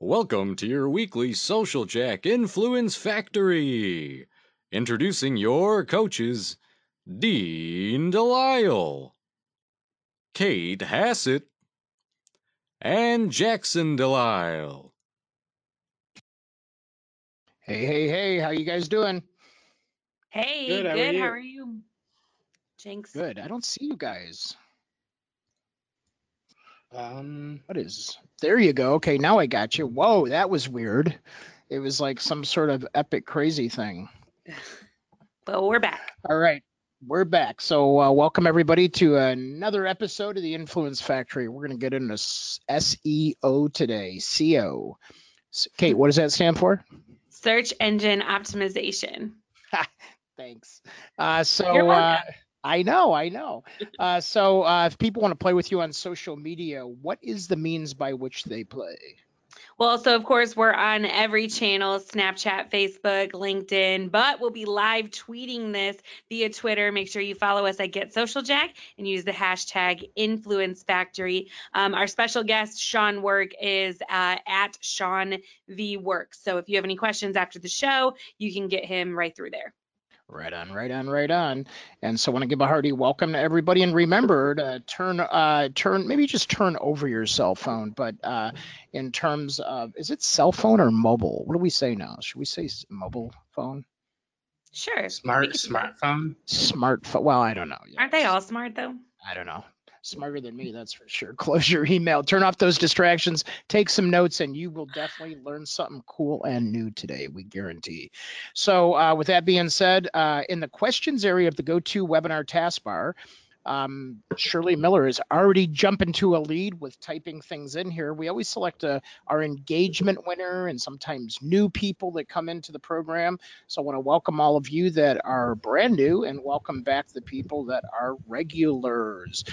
Welcome to your weekly Social Jack Influence Factory. Introducing your coaches, Dean Delisle, Kate Hassett, and Jackson Delisle. Hey, hey, hey, how you guys doing? Hey, Good, good. how are you? How are you? Jinx. Good. I don't see you guys. Um, What is? There you go. Okay, now I got you. Whoa, that was weird. It was like some sort of epic crazy thing. Well, we're back. All right, we're back. So, uh, welcome everybody to another episode of the Influence Factory. We're going to get into SEO today. CO. S- Kate, what does that stand for? Search engine optimization. Thanks. Uh, so, uh. I know, I know. Uh, so, uh, if people want to play with you on social media, what is the means by which they play? Well, so of course, we're on every channel Snapchat, Facebook, LinkedIn, but we'll be live tweeting this via Twitter. Make sure you follow us at Get Social Jack and use the hashtag Influence Factory. Um, our special guest, Sean Work, is uh, at Sean V Work. So if you have any questions after the show, you can get him right through there. Right on, right on, right on. And so I want to give a hearty welcome to everybody. And remember to turn, uh, turn, maybe just turn over your cell phone. But uh, in terms of, is it cell phone or mobile? What do we say now? Should we say mobile phone? Sure. smart We can- smartphone. Smartphone? Well, I don't know. Yeah, Aren't they all smart though? I don't know. Smarter than me, that's for sure. Close your email, turn off those distractions, take some notes, and you will definitely learn something cool and new today. We guarantee. So, uh, with that being said, uh, in the questions area of the go-to webinar taskbar, um, Shirley Miller is already jumping to a lead with typing things in here. We always select a, our engagement winner and sometimes new people that come into the program. So I want to welcome all of you that are brand new and welcome back the people that are regulars.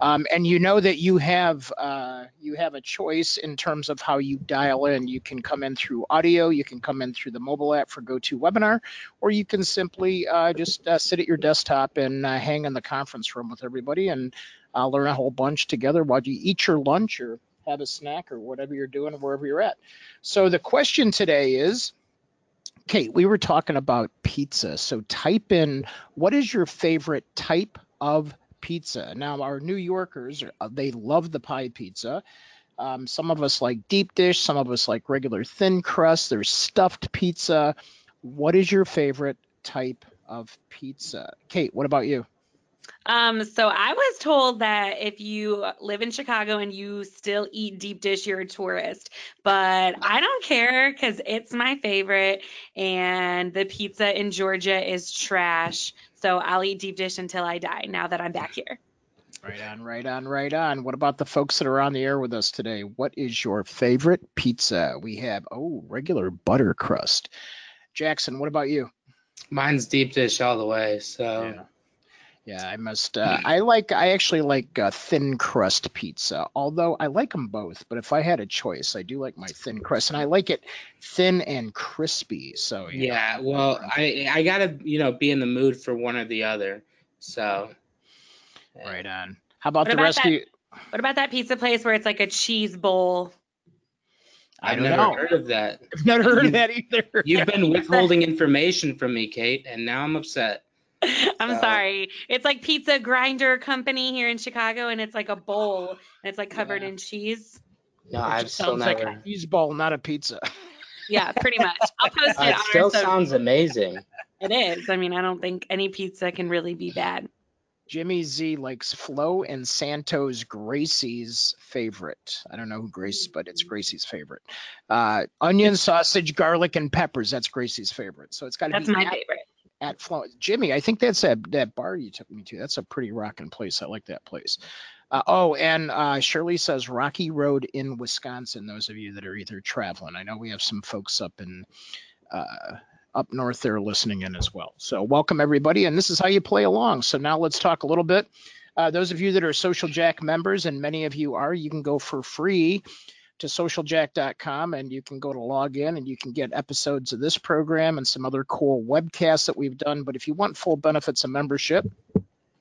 Um, and you know that you have uh, you have a choice in terms of how you dial in. You can come in through audio, you can come in through the mobile app for GoToWebinar, or you can simply uh, just uh, sit at your desktop and uh, hang in the conference room with everybody and uh, learn a whole bunch together while you eat your lunch or have a snack or whatever you're doing wherever you're at. So the question today is. Kate, we were talking about pizza. So type in what is your favorite type of pizza? Now, our New Yorkers, uh, they love the pie pizza. Um, some of us like deep dish, some of us like regular thin crust. There's stuffed pizza. What is your favorite type of pizza? Kate, what about you? Um, so I was told that if you live in Chicago and you still eat deep dish, you're a tourist. But I don't care because it's my favorite, and the pizza in Georgia is trash. So I'll eat deep dish until I die. Now that I'm back here. Right on, right on, right on. What about the folks that are on the air with us today? What is your favorite pizza? We have, oh, regular butter crust. Jackson, what about you? Mine's deep dish all the way. So Yeah. Yeah, I must. Uh, I like. I actually like uh, thin crust pizza. Although I like them both, but if I had a choice, I do like my thin crust, and I like it thin and crispy. So you know, yeah, well, I I gotta you know be in the mood for one or the other. So right on. How about What the about rest that- What about that pizza place where it's like a cheese bowl? I I've never know. heard of that. I've never heard of that either. You've been withholding information from me, Kate, and now I'm upset. I'm So- sorry. It's like Pizza Grinder Company here in Chicago, and it's like a bowl, and it's like covered Yeah. in cheese. No, It I've still sounds never. like a cheese ball, not a pizza. Yeah, pretty much. I'll post it Uh, on it our still social- sounds amazing. It is. I mean, I don't think any pizza can really be bad. Jimmy Z likes Flo and Santos Gracie's favorite. I don't know who Grace, but it's Gracie's favorite. Uh, onion, sausage, garlic, and peppers. That's Gracie's favorite. So it's got to That's be my favorite. At Flo. Jimmy, I think that's that that bar you took me to. That's a pretty rocking place. I like that place. Uh, oh, and uh, Shirley says Rocky Road in Wisconsin. Those of you that are either traveling, I know we have some folks up in uh, up north there listening in as well. So welcome everybody, and this is how you play along. So now let's talk a little bit. Uh, those of you that are Social Jack members, and many of you are, you can go for free to socialjack.com and you can go to log in and you can get episodes of this program and some other cool webcasts that we've done. But if you want full benefits of membership,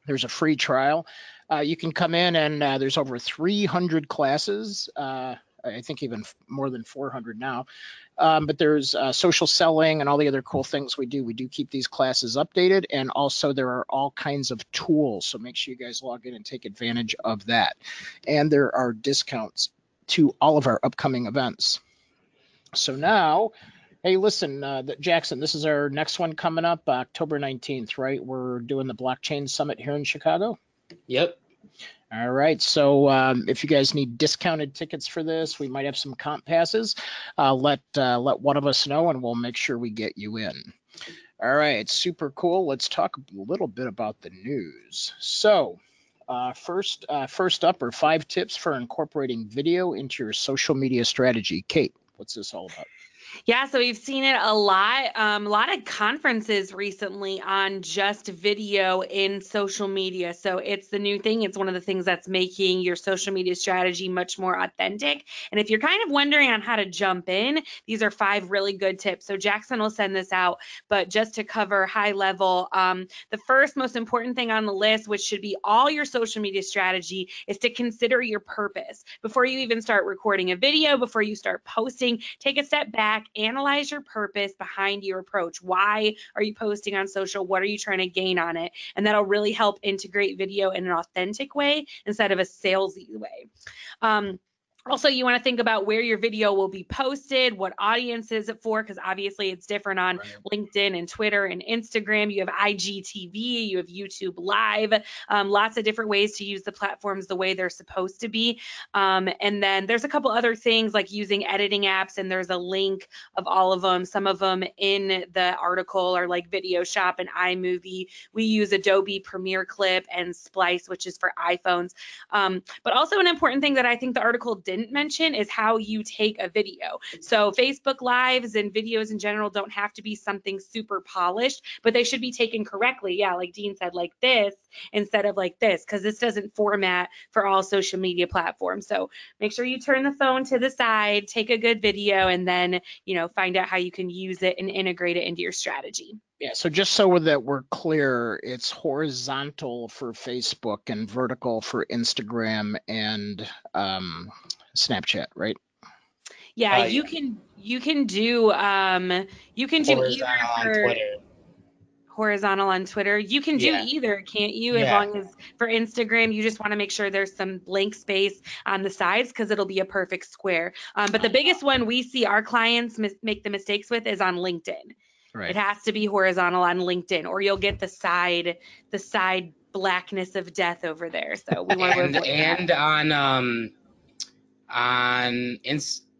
there's a free trial. Uh, you can come in and uh, there's over 300 classes. Uh, I think even more than 400 now. Um, but there's uh, social selling and all the other cool things we do. We do keep these classes updated, and also there are all kinds of tools. So make sure you guys log in and take advantage of that. And there are discounts to all of our upcoming events. So now, hey, listen, uh, Jackson, this is our next one coming up October 19th, right? We're doing the blockchain summit here in Chicago. Yep. All right. So um, if you guys need discounted tickets for this, we might have some comp passes. Uh, let uh, let one of us know, and we'll make sure we get you in. All right. Super cool. Let's talk a little bit about the news. So. Uh, first, uh, first up are five tips for incorporating video into your social media strategy. Kate, what's this all about? Yeah, so we've seen it a lot. Um, a lot of conferences recently on just video in social media. So it's the new thing. It's one of the things that's making your social media strategy much more authentic. And if you're kind of wondering on how to jump in, these are five really good tips. So Jackson will send this out, but just to cover high level, um, the first most important thing on the list, which should be all your social media strategy, is to consider your purpose before you even start recording a video, before you start posting. Take a step back analyze your purpose behind your approach. Why are you posting on social? What are you trying to gain on it? And that'll really help integrate video in an authentic way instead of a salesy way. Um, also, you want to think about where your video will be posted, what audience is it for, because obviously it's different on Right. LinkedIn and Twitter and Instagram. You have IGTV, you have YouTube Live, um, lots of different ways to use the platforms the way they're supposed to be. Um, and then there's a couple other things like using editing apps, and there's a link of all of them. Some of them in the article are like Video Shop and iMovie. We use Adobe Premiere Clip and Splice, which is for iPhones. Um, but also an important thing that I think the article didn't mention is how you take a video. So Facebook Lives and videos in general don't have to be something super polished, but they should be taken correctly. Yeah, like Dean said, like this instead of like this, because this doesn't format for all social media platforms. So make sure you turn the phone to the side, take a good video, and then, you know, find out how you can use it and integrate it into your strategy. Yeah, so just so that we're clear, it's horizontal for Facebook and vertical for Instagram and um, Snapchat, right? Yeah, Uh, you can you can do um you can do either Horizontal on for Twitter. horizontal on Twitter. You can do Yeah. either, can't you? As Yeah. long as for Instagram, you just want to make sure there's some blank space on the sides because it'll be a perfect square. Um, but the biggest one we see our clients mis- make the mistakes with is on LinkedIn. Right. It has to be horizontal on LinkedIn, or you'll get the side the side blackness of death over there. So we want to and that. and on um on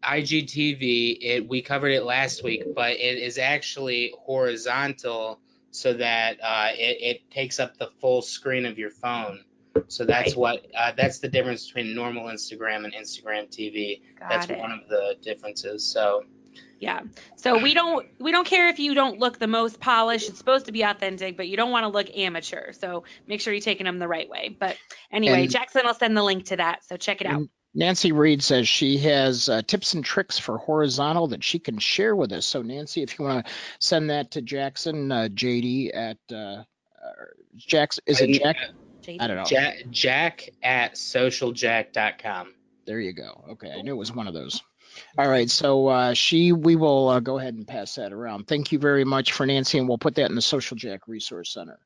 IGTV, it we covered it last week, but it is actually horizontal so that uh, it, it takes up the full screen of your phone. So that's Right. what uh, that's the difference between normal Instagram and Instagram TV. that's Got it. one of the differences. So Yeah. So we don't we don't care if you don't look the most polished. It's supposed to be authentic, but you don't want to look amateur. So make sure you're taking them the right way. But anyway, And- Jackson will send the link to that. So check it out. Nancy Reed says she has uh, tips and tricks for horizontal that she can share with us. So Nancy, if you want to send that to Jackson, uh, JD at uh, uh, Jackson, is it Jack? I don't know. Jack, Jack at socialjack.com. There you go. Okay, I knew it was one of those. All right, so uh, she, we will uh, go ahead and pass that around. Thank you very much for Nancy, and we'll put that in the Social Jack Resource Center.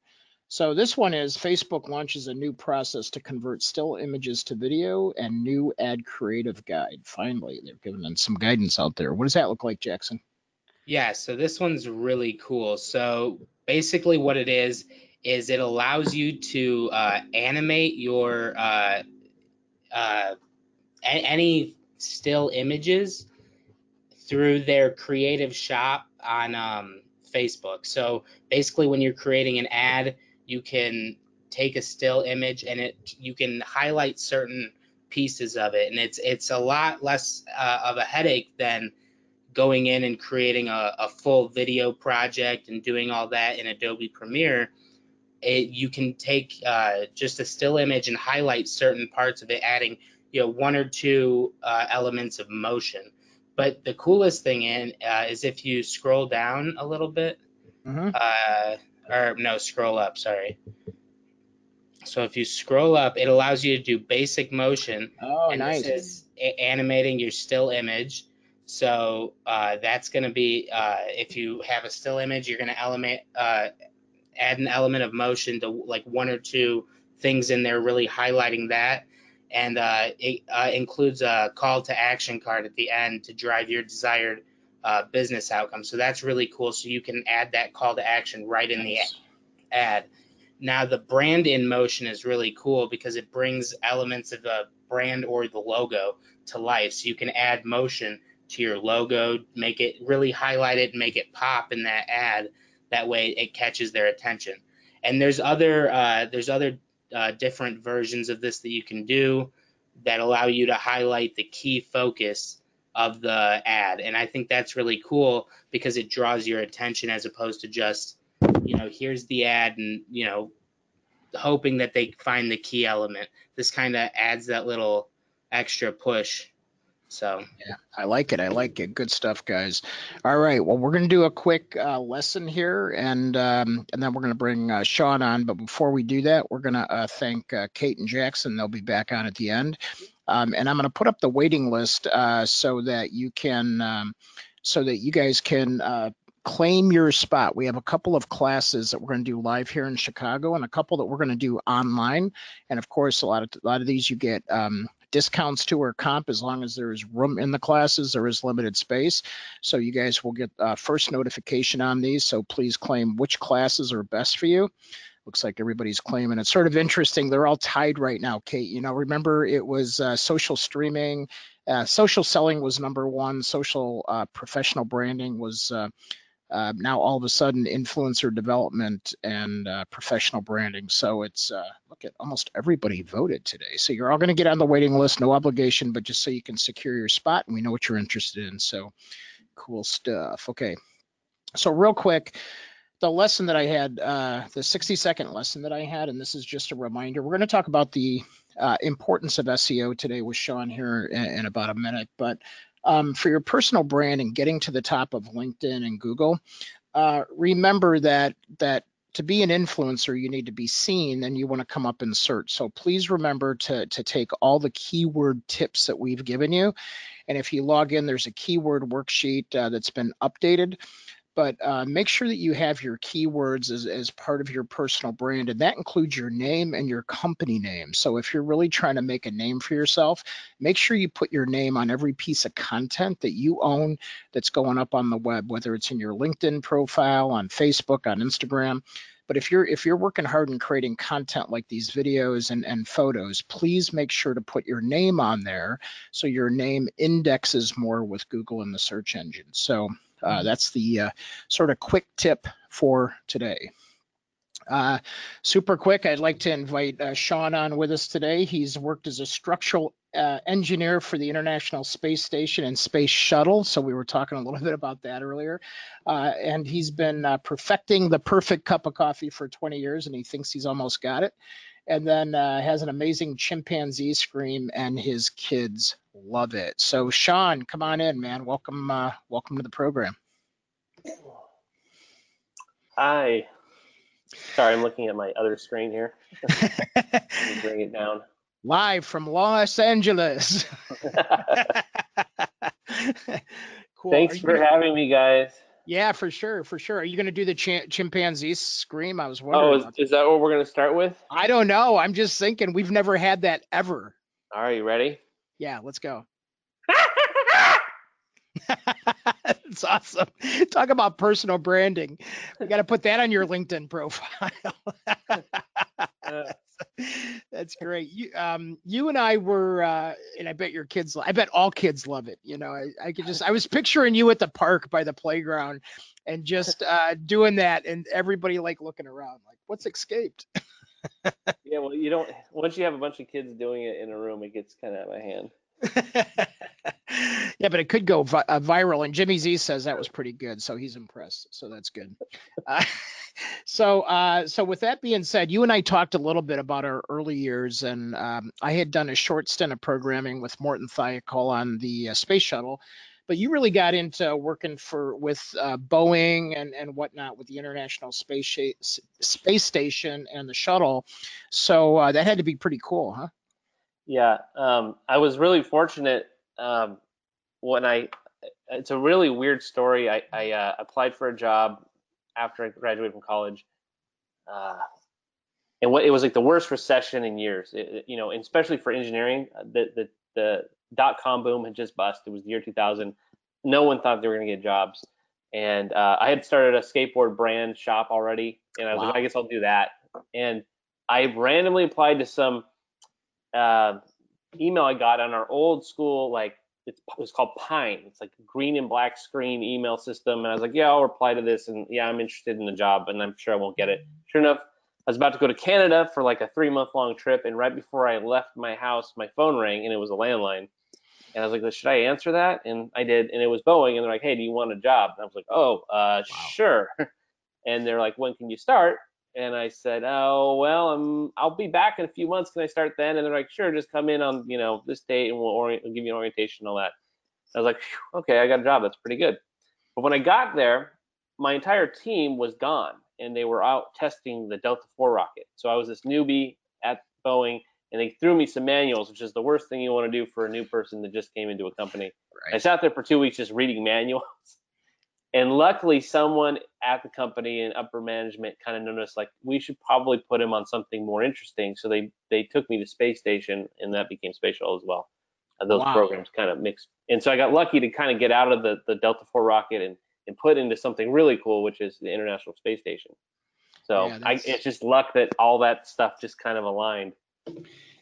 So this one is Facebook launches a new process to convert still images to video and new ad creative guide. Finally, they're giving us some guidance out there. What does that look like, Jackson? Yeah, so this one's really cool. So basically, what it is is it allows you to uh, animate your uh, uh, any still images through their creative shop on um, Facebook. So basically, when you're creating an ad, you can take a still image and it you can highlight certain pieces of it, and it's it's a lot less uh, of a headache than going in and creating a, a full video project and doing all that in Adobe Premiere, it, you can take uh, just a still image and highlight certain parts of it, adding you know one or two uh, elements of motion. But the coolest thing in uh, is if you scroll down a little bit, Mhm. uh, or no, scroll up. Sorry. So if you scroll up, it allows you to do basic motion. Oh, and nice. this is animating your still image. So uh, that's going to be uh, if you have a still image, you're going to element uh, add an element of motion to like one or two things in there, really highlighting that. And uh, it uh, includes a call to action card at the end to drive your desired uh, business outcome. So that's really cool. So you can add that call to action right in the ad. Now the brand in motion is really cool because it brings elements of the brand or the logo to life. So you can add motion to your logo, make it really highlight it and make it pop in that ad. That way it catches their attention. And there's other uh, there's other uh, different versions of this that you can do that allow you to highlight the key focus of the ad. And I think that's really cool because it draws your attention as opposed to just you know, here's the ad and, you know, hoping that they find the key element. This kind of adds that little extra push. So, Yeah, I like it. I like it. Good stuff, guys. All right. Well, we're going to do a quick uh, lesson here, and um, and then we're going to bring uh, Sean on. But before we do that, we're going to uh, thank uh, Kate and Jackson. They'll be back on at the end. Um, and I'm going to put up the waiting list uh, so that you can, um, so that you guys can uh, claim your spot. We have a couple of classes that we're going to do live here in Chicago, and a couple that we're going to do online. And of course, a lot of a lot of these you get um, discounts to or comp as long as there is room in the classes. There is limited space, so you guys will get uh, first notification on these. So please claim which classes are best for you. Looks like everybody's claiming. It's sort of interesting. They're all tied right now, Kate. You know, remember it was uh, social streaming, uh, social selling was number one. Social uh, professional branding was uh, now all of a sudden influencer development and uh, professional branding. So it's uh, look at almost everybody voted today. So you're all going to get on the waiting list, no obligation, but just so you can secure your spot and we know what you're interested in. So cool stuff. Okay. So real quick, the lesson that I had, uh, the 60 second lesson that I had, and this is just a reminder, we're going to talk about the uh, importance of SEO today with Sean here in, in about a minute. But um, for your personal brand and getting to the top of LinkedIn and Google, uh, remember that that to be an influencer, you need to be seen and you want to come up in search. So please remember to, to take all the keyword tips that we've given you. And if you log in, there's a keyword worksheet uh, that's been updated but uh, make sure that you have your keywords as, as part of your personal brand and that includes your name and your company name. So if you're really trying to make a name for yourself make sure you put your name on every piece of content that you own that's going up on the web whether it's in your linkedin profile on facebook on instagram. But if you're if you're working hard in creating content like these videos and, and photos please make sure to put your name on there so your name indexes more with google in the search engine. So uh, that's the uh, sort of quick tip for today. Uh, super quick, I'd like to invite uh, Sean on with us today. He's worked as a structural uh, engineer for the International Space Station and Space Shuttle. So we were talking a little bit about that earlier. Uh, and he's been uh, perfecting the perfect cup of coffee for 20 years, and he thinks he's almost got it. And then uh, has an amazing chimpanzee scream, and his kids love it. So Sean, come on in, man. Welcome, uh, welcome to the program. Hi. Sorry, I'm looking at my other screen here. Let me bring it down. Live from Los Angeles. cool. Thanks Are for having me, guys. Yeah, for sure, for sure. Are you going to do the chi- chimpanzee scream? I was oh, wondering. Oh, is, is that what we're going to start with? I don't know. I'm just thinking we've never had that ever. All right, you ready? Yeah, let's go. it's awesome. Talk about personal branding. We got to put that on your LinkedIn profile. That's great. You, um, you and I were, uh, and I bet your kids, I bet all kids love it. You know, I, I could just, I was picturing you at the park by the playground and just uh, doing that, and everybody like looking around, like, what's escaped? yeah, well, you don't. Once you have a bunch of kids doing it in a room, it gets kind of out of hand. yeah, but it could go vi- uh, viral. And Jimmy Z says that was pretty good, so he's impressed. So that's good. Uh, so, uh, so with that being said, you and I talked a little bit about our early years, and um, I had done a short stint of programming with Morton Thiokol on the uh, space shuttle but you really got into working for with uh, Boeing and and whatnot with the International Space Sh- Space Station and the shuttle. So that had to be pretty cool, huh? Yeah, um, I was really fortunate um, when I. It's a really weird story. I, I uh, applied for a job after I graduated from college, uh, and what it was like the worst recession in years. It, you know, and especially for engineering, uh, the the the dot com boom had just bust. It was the year 2000. No one thought they were going to get jobs, and uh, I had started a skateboard brand shop already, and I was like, I guess I'll do that. And I randomly applied to some uh, email I got on our old school like it's, it was called Pine. It's like green and black screen email system, and I was like, yeah, I'll reply to this, and yeah, I'm interested in the job, and I'm sure I won't get it. Sure enough, I was about to go to Canada for like a three month long trip, and right before I left my house, my phone rang, and it was a landline. And I was like, should I answer that? And I did, and it was Boeing, and they're like, hey, do you want a job? And I was like, oh, uh, sure. And they're like, when can you start? And I said, oh, well, I'm, I'll be back in a few months. Can I start then? And they're like, sure, just come in on, you know, this date, and we'll, orient, we'll give you an orientation and all that. I was like, okay, I got a job. That's pretty good. But when I got there, my entire team was gone, and they were out testing the Delta IV rocket. So I was this newbie at Boeing, and they threw me some manuals, which is the worst thing you want to do for a new person that just came into a company. I sat there for two weeks just reading manuals. And luckily, someone at the company in upper management kind of noticed, like, we should probably put him on something more interesting. So they they took me to space station, and that became Shuttle as well. Uh, those Wow. programs kind of mixed, and so I got lucky to kind of get out of the the Delta IV rocket and and put into something really cool, which is the International Space Station. So Yeah, I, it's just luck that all that stuff just kind of aligned.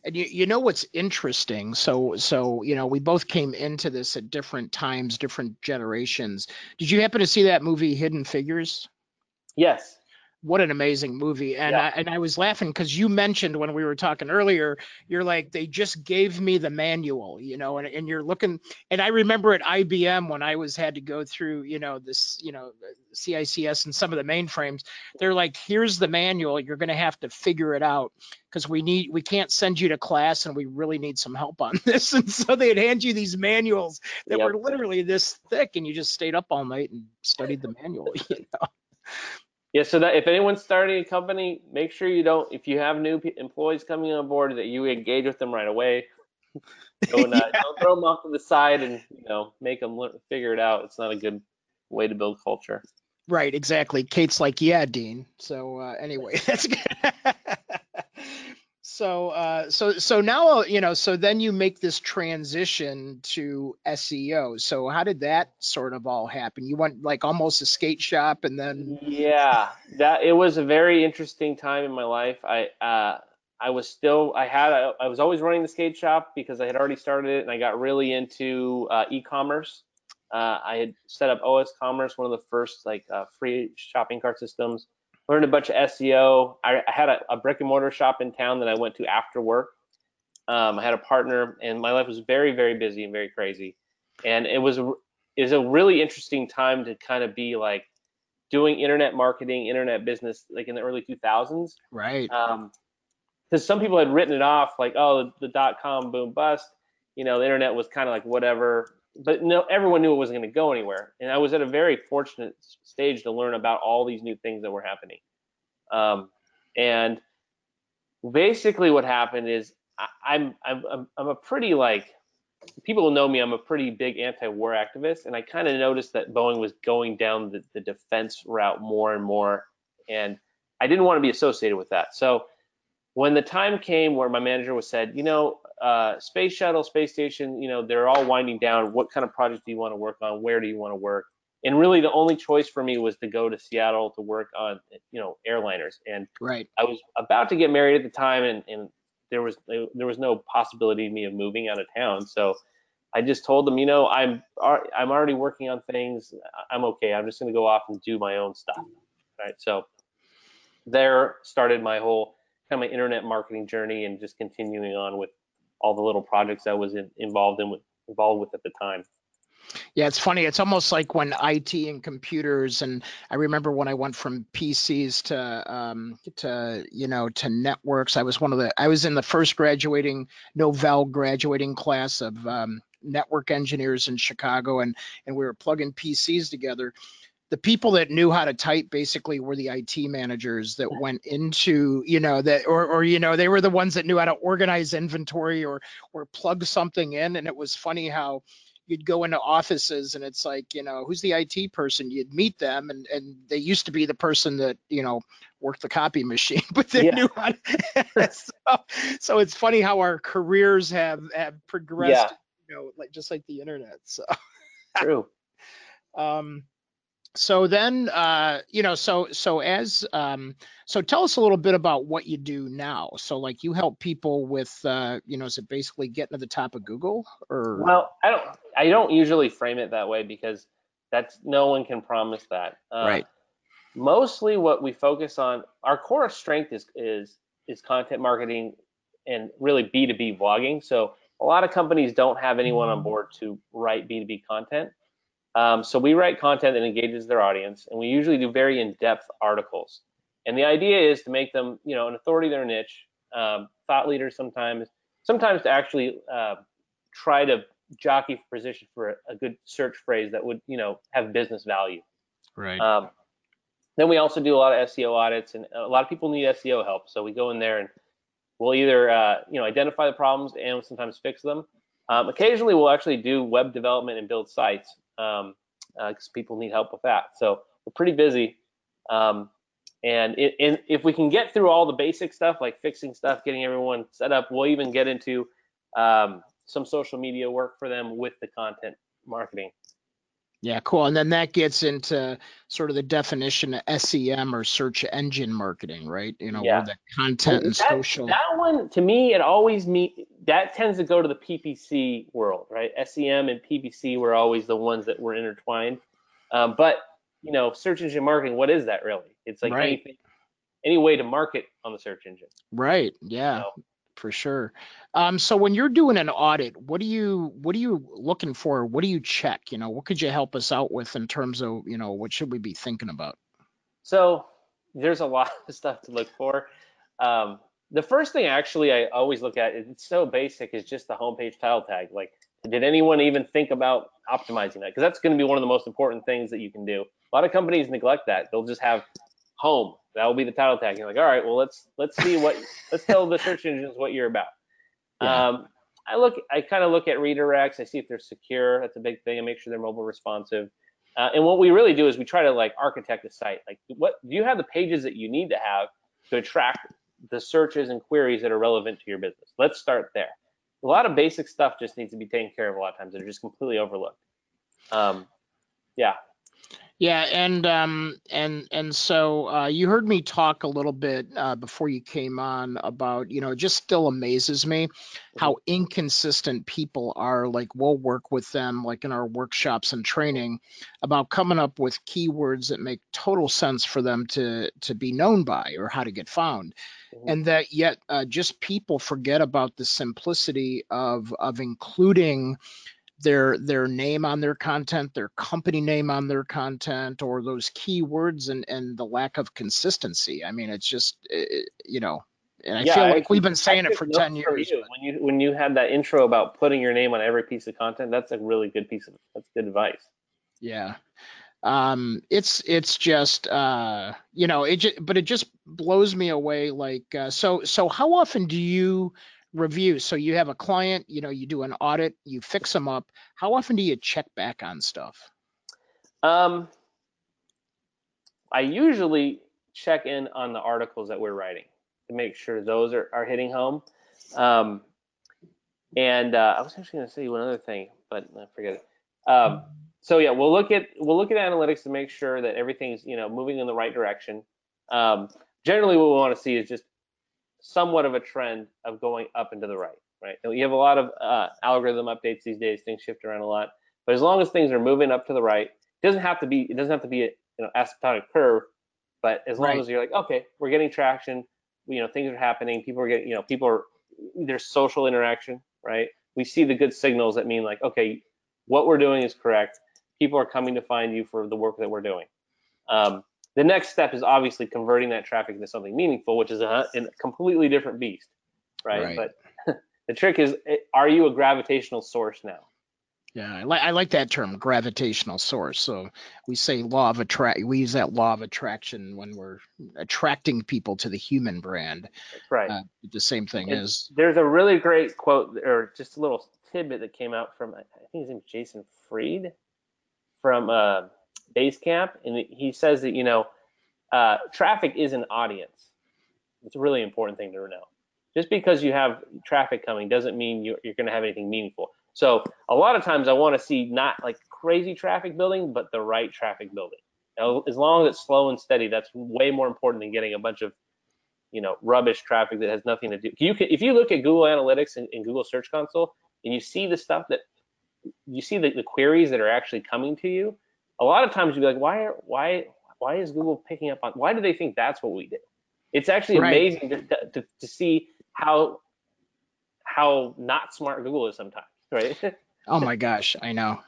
And you, you know what's interesting? So so you know we both came into this at different times, different generations. Did you happen to see that movie Hidden Figures? Yes. What an amazing movie! And Yeah. I, and I was laughing because you mentioned when we were talking earlier, you're like they just gave me the manual, you know, and, and you're looking. And I remember at IBM when I was had to go through, you know, this, you know, CICS and some of the mainframes. They're like, here's the manual. You're going to have to figure it out because we need we can't send you to class and we really need some help on this. And so they'd hand you these manuals that Yep. were literally this thick, and you just stayed up all night and studied the manual. You know? Yeah, so that if anyone's starting a company, make sure you don't. If you have new pe- employees coming on board, that you engage with them right away. Don't, uh, don't throw them off to the side and you know make them figure it out. It's not a good way to build culture. Right, exactly. Kate's like, yeah, Dean. So uh, anyway, that's good. so uh, so so now uh, you know. So then you make this transition to SEO. So how did that sort of all happen? You went like almost a skate shop, and then Yeah, that it was a very interesting time in my life. I uh, I was still I had I was always running the skate shop because I had already started it and I got really into uh, e-commerce. Uh, I had set up osCommerce, one of the first like uh, free shopping cart systems. Learned a bunch of SEO. I, I had a, a brick and mortar shop in town that I went to after work. Um, I had a partner, and my life was very, very busy and very crazy. And it was was a really interesting time to kind of be like doing internet marketing, internet business, like in the early 2000s. right, Um, because some people had written it off, like, oh, the dot com boom bust. You know, the internet was kind of like whatever. But no, everyone knew it wasn't going to go anywhere. And I was at a very fortunate stage to learn about all these new things that were happening. Um, and basically, what happened is I, I'm, I'm I'm I'm a pretty like people know me. I'm a pretty big anti-war activist, and I kind of noticed that Boeing was going down the, the defense route more and more, and I didn't want to be associated with that. So when the time came where my manager was said, you know, uh, space shuttle, space station, you know, they're all winding down. What kind of project do you want to work on? Where do you want to work? And really, the only choice for me was to go to Seattle to work on, you know, airliners. And right, I was about to get married at the time, and, and there was there was no possibility of me of moving out of town. So I just told them, you know, I'm I'm already working on things. I'm okay. I'm just going to go off and do my own stuff. Right. So there started my whole kind of my internet marketing journey, and just continuing on with all the little projects I was in, involved in with involved with at the time. Yeah, it's funny. It's almost like when IT and computers, and I remember when I went from PCs to um, to you know to networks. I was one of the I was in the first graduating Novell graduating class of um, network engineers in Chicago and and we were plugging PCs together. The people that knew how to type basically were the IT managers that went into, you know, that or or you know, they were the ones that knew how to organize inventory or or plug something in. And it was funny how you'd go into offices and it's like, you know, who's the IT person? You'd meet them and, and they used to be the person that, you know, worked the copy machine, but they Yeah. knew how to, so, so it's funny how our careers have, have progressed, you know, like just like the internet. So, True. um, so then, uh, you know, so, so as, um, so tell us a little bit about what you do now. So like you help people with, uh, you know, is it basically getting to the top of Google or? Well, I don't I don't usually frame it that way because that's no one can promise that. Uh, Right. Mostly what we focus on, our core strength is is is content marketing and really B2B blogging. So a lot of companies don't have anyone on board to write B2B content. Um, so we write content that engages their audience, and we usually do very in-depth articles. And the idea is to make them, you know, an authority in their niche, um, thought leaders sometimes, sometimes to actually uh, try to jockey for position for a, a good search phrase that would, you know, have business value. Right. Um, then we also do a lot of SEO audits, and a lot of people need SEO help. So we go in there and we'll either, uh, you know, identify the problems and sometimes fix them. Um, occasionally, we'll actually do web development and build sites because um, uh, people need help with that. So we're pretty busy. Um, and it, and if we can get through all the basic stuff like fixing stuff, getting everyone set up, we'll even get into um, some social media work for them with the content marketing. Yeah, cool. And then that gets into sort of the definition of SEM or search engine marketing, right? You know, Yeah. the content and that, social. That one, to me, it always meet that tends to go to the PPC world, right? SEM and PPC were always the ones that were intertwined. Um, but you know, search engine marketing, what is that really? It's like Right. anything, any way to market on the search engine. Right. Yeah, So, for sure. Um, so when you're doing an audit, what do you what are you looking for? What do you check? You know, what could you help us out with in terms of, you know, what should we be thinking about? so there's a lot of stuff to look for. Um, the first thing actually I always look at, it's so basic, is just the homepage title tag. Like, did anyone even think about optimizing that? Because that's going to be one of the most important things that you can do. A lot of companies neglect that. They'll just have home. That will be the title tag. You're like, all right, well, let's let's see what let's tell the search engines what you're about. Yeah. Um, I look, I kind of look at redirects. I see if they're secure. That's a big thing. I make sure they're mobile responsive. Uh, and what we really do is we try to like architect a site. Like, what do you have the pages that you need to have to attract the searches and queries that are relevant to your business? Let's start there. A lot of basic stuff just needs to be taken care of a lot of times. They're just completely overlooked. Um, yeah. Yeah, and um and and so uh, you heard me talk a little bit uh, before you came on about you know it just still amazes me how inconsistent people are. Like we'll work with them like in our workshops and training about coming up with keywords that make total sense for them to to be known by or how to get found, Mhm. and that yet uh, just people forget about the simplicity of of including their their name on their content, their company name on their content, or those keywords and and the lack of consistency. I mean, it's just uh, you know, and I Yeah, feel I like we've actually- been saying it for ten years. you. When you when you had that intro about putting your name on every piece of content, that's a really good piece of that's good advice. Yeah. Um, it's it's just uh, you know, it just but it just blows me away. Like uh, so so how often do you review? So you have a client, you know, you do an audit, you fix them up. How often do you check back on stuff? Um, I usually check in on the articles that we're writing to make sure those are, are hitting home. Um, and uh, I was actually going to say one other thing, but I forget it. Um, so yeah, we'll look at we'll look at analytics to make sure that everything's you know moving in the right direction. Um, generally, what we want to see is just somewhat of a trend of going up and to the right. Right. And you have a lot of uh, algorithm updates these days. Things shift around a lot, but as long as things are moving up to the right, it doesn't have to be it doesn't have to be a you know asymptotic curve, but as long Right. as you're like okay, we're getting traction, you know things are happening, people are getting you know people are there's social interaction, right? We see the good signals that mean like okay, what we're doing is correct. People are coming to find you for the work that we're doing. Um, the next step is obviously converting that traffic into something meaningful, which is a, a completely different beast, right? Right. But the trick is, eh, are you a gravitational source now? Yeah, I like I like that term, gravitational source. So we say law of attract. We use that law of attraction when we're attracting people to the human brand. That's right. Uh, the same thing And is There's a really great quote, or just a little tidbit that came out from, I think his name's Jason Fried, from uh, Basecamp, and he says that you know, uh, traffic is an audience. It's a really important thing to know. Just because you have traffic coming doesn't mean you're, you're going to have anything meaningful. So a lot of times I want to see not like crazy traffic building, but the right traffic building. Now, as long as it's slow and steady, that's way more important than getting a bunch of you know rubbish traffic that has nothing to do. You can if you look at Google Analytics and, and Google Search Console and you see the stuff that you see the, the queries that are actually coming to you. A lot of times you'd be like, why are why why is Google picking up on? Why do they think that's what we do? It's actually Right. amazing to, to, to see how how not smart Google is sometimes, right? Oh my gosh, I know.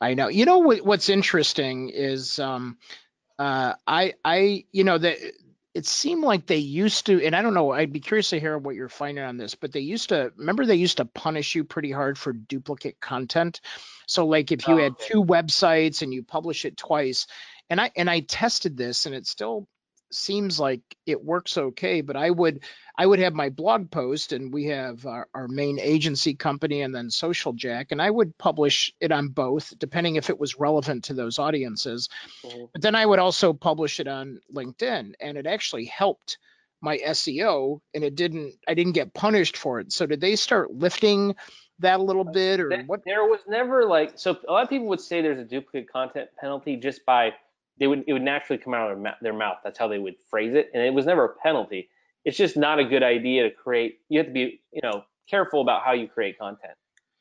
I know. You know what what's interesting is um uh I I you know that it seemed like they used to and I don't know, I'd be curious to hear what you're finding on this, but they used to remember they used to punish you pretty hard for duplicate content. So like if you Oh, had okay. two websites and you publish it twice and I and I tested this and it still seems like it works okay, but I would I would have my blog post and we have our, our main agency company and then Social Jack, and I would publish it on both, depending if it was relevant to those audiences. Mhm. But then I would also publish it on LinkedIn, and it actually helped my SEO, and it didn't. I didn't get punished for it. So did they start lifting that a little bit, or There- what? There was never like so. A lot of people would say there's a duplicate content penalty just by they would it would naturally come out of their, mouth. That's how they would phrase it, and it was never a penalty. It's just not a good idea to create. You have to be you know careful about how you create content.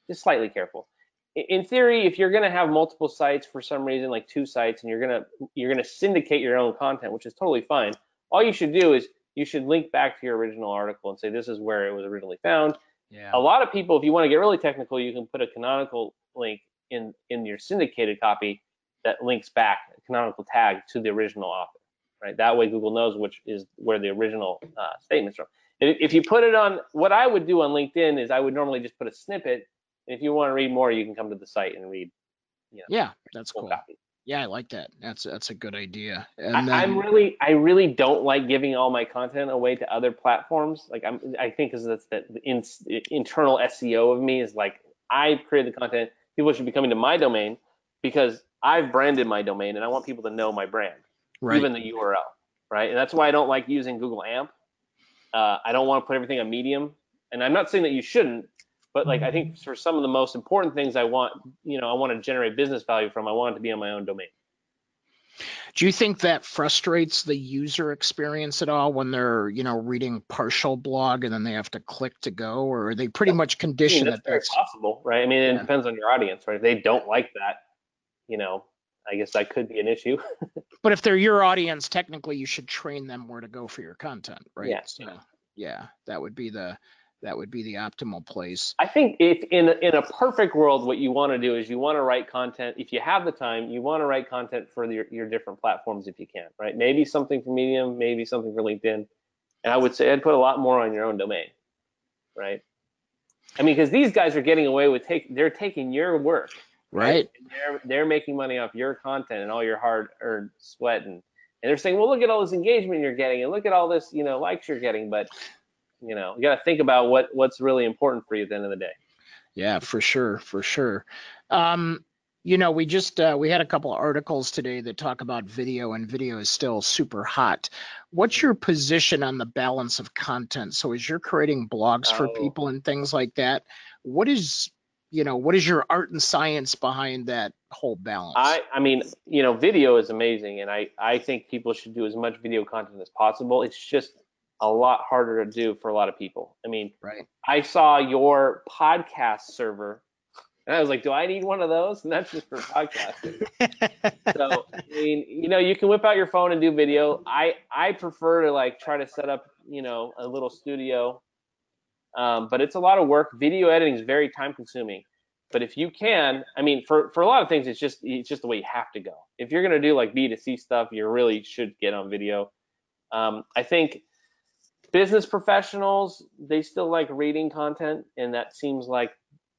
Just slightly careful. In theory, if you're going to have multiple sites for some reason, like two sites, and you're gonna you're gonna syndicate your own content, which is totally fine. All you should do is you should link back to your original article and say this is where it was originally found Yeah. a lot of people, if you want to get really technical, you can put a canonical link in in your syndicated copy that links back a canonical tag to the original author, right? That way Google knows which is where the original uh, statement's from. If, you put it on, what I would do on LinkedIn is I would normally just put a snippet. And if you want to read more, you can come to the site and read Yeah, that's cool. copy. Yeah, I like that. That's that's a good idea. And I, then, I'm really, I really don't like giving all my content away to other platforms. Like I'm, I think is that's the in, internal SEO of me is like I create the content. People should be coming to my domain because I've branded my domain and I want people to know my brand, right. even the URL, right? And that's why I don't like using Google AMP. Uh, I don't want to put everything on Medium, and I'm not saying that you shouldn't, but like I think for some of the most important things I want, you know, I want to generate business value from, I want it to be on my own domain. Do you think that frustrates the user experience at all when they're, you know, reading partial blog and then they have to click to go, or are they pretty much I mean, conditioned that's that very that's possible, right? I mean, it Yeah. depends on your audience, right? If they don't like that, you know, I guess that could be an issue. But if they're your audience, technically you should train them where to go for your content, right? Yeah, So yeah. yeah, that would be the that would be the optimal place. I think if in in a perfect world, what you want to do is you want to write content. If you have the time, you want to write content for your, your different platforms if you can, right? Maybe something for Medium, maybe something for LinkedIn, and I would say I'd put a lot more on your own domain, right? I mean, because these guys are getting away with take they're taking your work, Right. And they're they're making money off your content and all your hard earned sweat and and they're saying, well, look at all this engagement you're getting and look at all this, you know, likes you're getting, but you know, you got to think about what what's really important for you at the end of the day. Yeah, for sure, for sure. Um, you know, we just uh, we had a couple of articles today that talk about video, and video is still super hot. What's your position on the balance of content? So, as you're creating blogs for Oh. people and things like that, what is you know what is your art and science behind that whole balance? I I mean, you know, video is amazing, and I I think people should do as much video content as possible. It's just a lot harder to do for a lot of people. I mean, right. I saw your podcast server, and I was like, do I need one of those? And that's just for podcasting. so I mean, you know, you can whip out your phone and do video. I I prefer to like try to set up, you know, a little studio. Um, but it's a lot of work. Video editing is very time consuming. But if you can, I mean, for for a lot of things, it's just it's just the way you have to go. If you're gonna do like B2C stuff, you really should get on video. Um, I think business professionals they still like reading content, and that seems like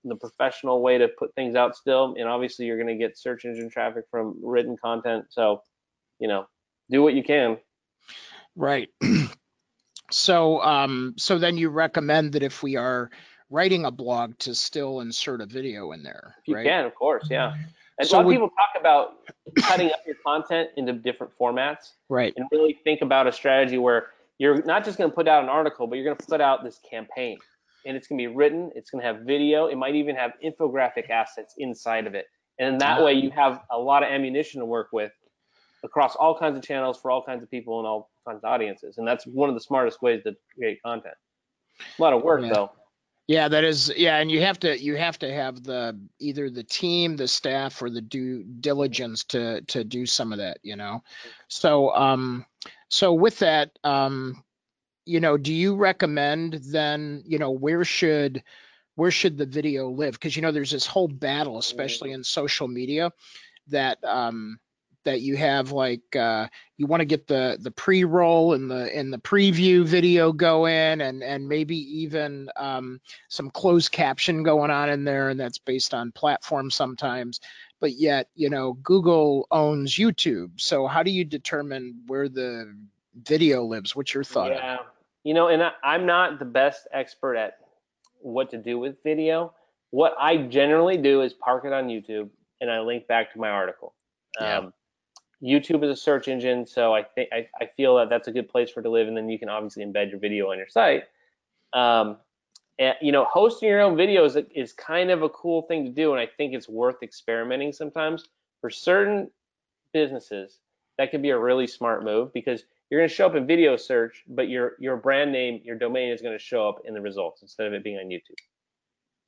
the professional way to put things out still. And obviously, you're to get search engine traffic from written content. So, you know, do what you can. Right. so, um, so then you recommend that if we are writing a blog to still insert a video in there, you right? can, of course, yeah. And So a lot of people talk about cutting up your content into different formats Right. and really think about a strategy where you're not just going to put out an article, but you're going to put out this campaign. And it's going to be written, it's going to have video, it might even have infographic assets inside of it. And that Ah. way you have a lot of ammunition to work with across all kinds of channels for all kinds of people and all audiences. And that's one of the smartest ways to create content. A lot of work Yeah. though. Yeah, that is yeah, and you have to you have to have the either the team, the staff, or the due diligence to to do some of that, you know. So um so with that, um, you know, do you recommend then, you know, where should where should the video live? Because you know there's this whole battle, especially in social media, that um that you have like uh you want to get the the pre-roll and the and the preview video go in and and maybe even um some closed caption going on in there and that's based on platform sometimes but yet you know google owns youtube so how do you determine where the video lives what's your thought? Yeah, you know, and I, I'm not the best expert at what to do with video. What I generally do is park it on YouTube and I link back to my article. Yeah. Um, YouTube is a search engine, so I think I, I feel that that's a good place for it to live, and then you can obviously embed your video on your site. Um, and, you know, hosting your own videos is kind of a cool thing to do, and I think it's worth experimenting sometimes. For certain businesses, that could be a really smart move because you're going to show up in video search, but your your brand name, your domain is going to show up in the results instead of it being on YouTube.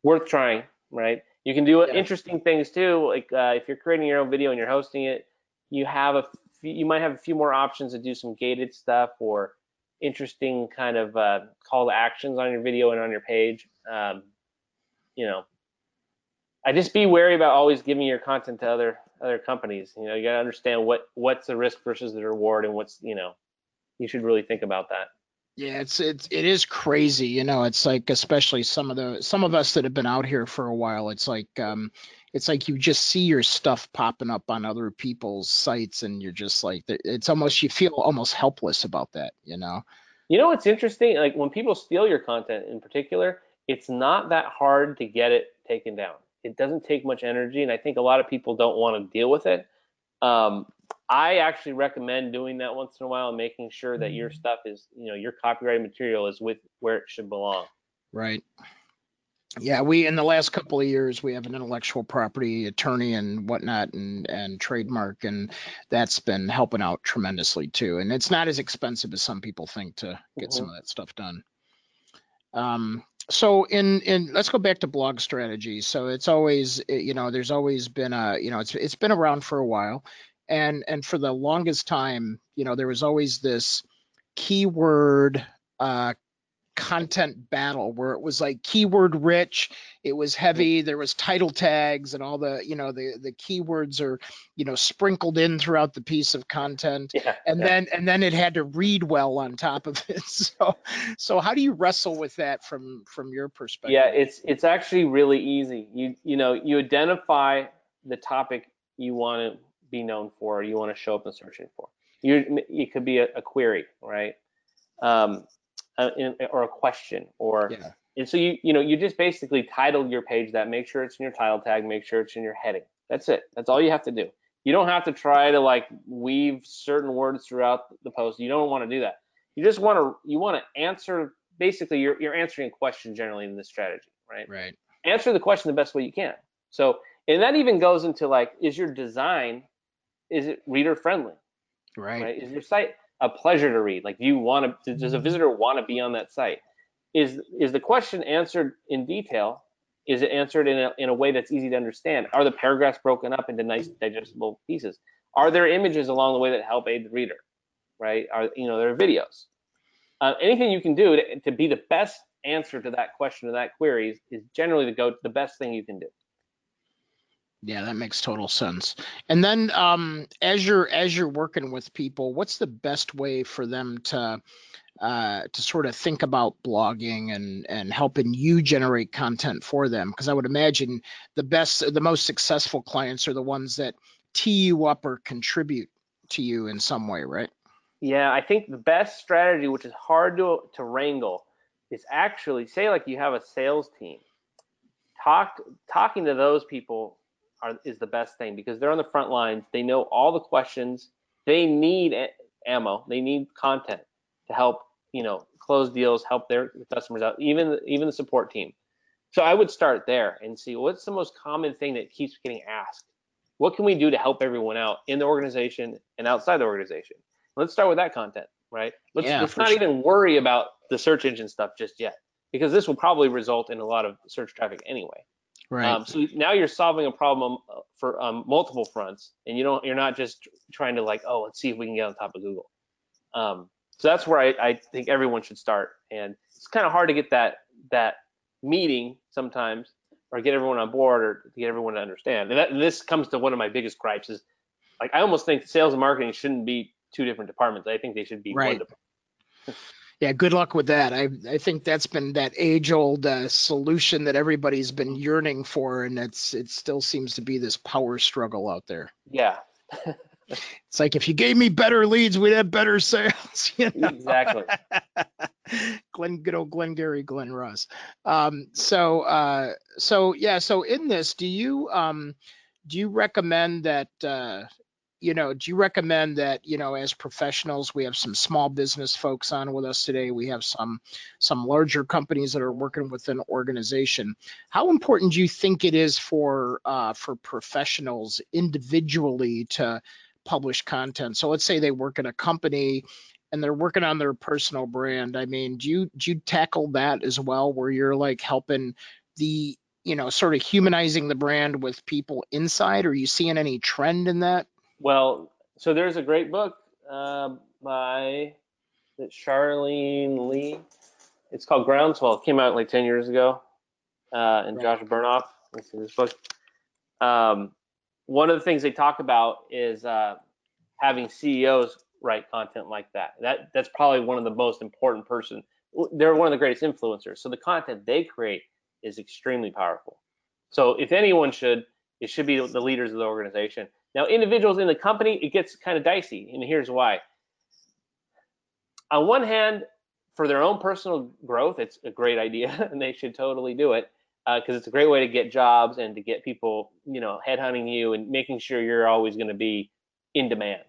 Worth trying, right? You can do Yeah. interesting things too, like uh, if you're creating your own video and you're hosting it, you have a you might have a few more options to do some gated stuff or interesting kind of uh, call to actions on your video and on your page. Um, you know, I just be wary about always giving your content to other other companies. You know, you got to understand what what's the risk versus the reward, and what's you know, you should really think about that. Yeah, it's it's it is crazy, you know. It's like especially some of the some of us that have been out here for a while. It's like um, it's like you just see your stuff popping up on other people's sites, and you're just like, it's almost you feel almost helpless about that, you know. You know what's interesting? Like when people steal your content in particular, it's not that hard to get it taken down. It doesn't take much energy, and I think a lot of people don't want to deal with it. Um, I actually recommend doing that once in a while and making sure that your stuff is, you know, your copyrighted material is with where it should belong. Right. Yeah, we in the last couple of years we have an intellectual property attorney and whatnot and and trademark and that's been helping out tremendously too. And it's not as expensive as some people think to get some of that stuff done. Um, so in in let's go back to blog strategy. So it's always eh, you know there's always been a you know it's it's been around for a while, and and for the longest time you know there was always this keyword uh, content battle where it was like keyword rich it was heavy there was title tags and all the you know the the keywords are you know sprinkled in throughout the piece of content Yeah. and yeah. then and then it had to read well on top of it so so how do you wrestle with that from from your perspective Yeah, it's it's actually really easy. You you know you identify the topic you want to be known for, you want to show up in searching for. You it could be a, a query, right? Um, uh, in, or a question, or yeah and so you you know you just basically title your page that. Make sure it's in your title tag. Make sure it's in your heading. That's it. That's all you have to do. You don't have to try to like weave certain words throughout the post. You don't want to do that. You just want to you want to answer basically you're you're answering a question generally in this strategy, right? right Answer the question the best way you can. So and that even goes into like is your design is it reader friendly, right, right? Is your site a pleasure to read? Like do you want to does a visitor want to be on that site? Is is the question answered in detail? Is it answered in a, in a way that's easy to understand? Are the paragraphs broken up into nice digestible pieces? Are there images along the way that help aid the reader? Right? Are you know there are videos? Uh, anything you can do to, to be the best answer to that question to that query is, is generally the go the best thing you can do. Yeah, that makes total sense. And then um, as you're as you're working with people, what's the best way for them to uh, to sort of think about blogging and and helping you generate content for them? Because I would imagine the best, the most successful clients are the ones that tee you up or contribute to you in some way, right? Yeah, I think the best strategy, which is hard to to wrangle, is actually say like you have a sales team. Talk talking to those people are, is the best thing because they're on the front lines. They know all the questions. They need ammo. They need content to help you know close deals, help their customers out, even even the support team. So I would start there and see what's the most common thing that keeps getting asked. What can we do to help everyone out in the organization and outside the organization? Let's start with that content, right? Let's, Yeah, let's not sure. even worry about the search engine stuff just yet because this will probably result in a lot of search traffic anyway. Right. Um, so now you're solving a problem uh, for um, multiple fronts, and you don't you're not just trying to like, oh, let's see if we can get on top of Google. Um, so that's where I, I think everyone should start, and it's kind of hard to get that that meeting sometimes, or get everyone on board, or to get everyone to understand. And, that, and this comes to one of my biggest gripes is, like, I almost think sales and marketing shouldn't be two different departments. I think they should be Right. one department. Yeah, good luck with that. I I think that's been that age old uh, solution that everybody's been yearning for, and it's it still seems to be this power struggle out there. Yeah, It's like if you gave me better leads, we'd have better sales. You know? exactly. Glenn, good old Glenn Gary, Glen Ross. Um, so uh, so yeah, so in this, do you um do you recommend that uh, you know, do you recommend that, you know, as professionals, we have some small business folks on with us today. We have some some larger companies that are working with an organization. How important do you think it is for uh, for professionals individually to publish content? So let's say they work in a company and they're working on their personal brand. I mean, do you do you tackle that as well, where you're like helping the you know sort of humanizing the brand with people inside? Are you seeing any trend in that? Well, so there's a great book uh, by Charlene Li. It's called Groundswell. It came out like 10 years ago. Uh, and Right. Josh Bernoff. This is this book. Um, one of the things they talk about is uh, having CEOs write content like that. That that's probably one of the most important person. They're one of the greatest influencers. So the content they create is extremely powerful. So if anyone should, it should be the leaders of the organization. Now, individuals in the company, it gets kind of dicey, and here's why. On one hand, for their own personal growth, it's a great idea, and they should totally do it because it's a great way to get jobs and to get people, you know, headhunting you and making sure you're always going to be in demand,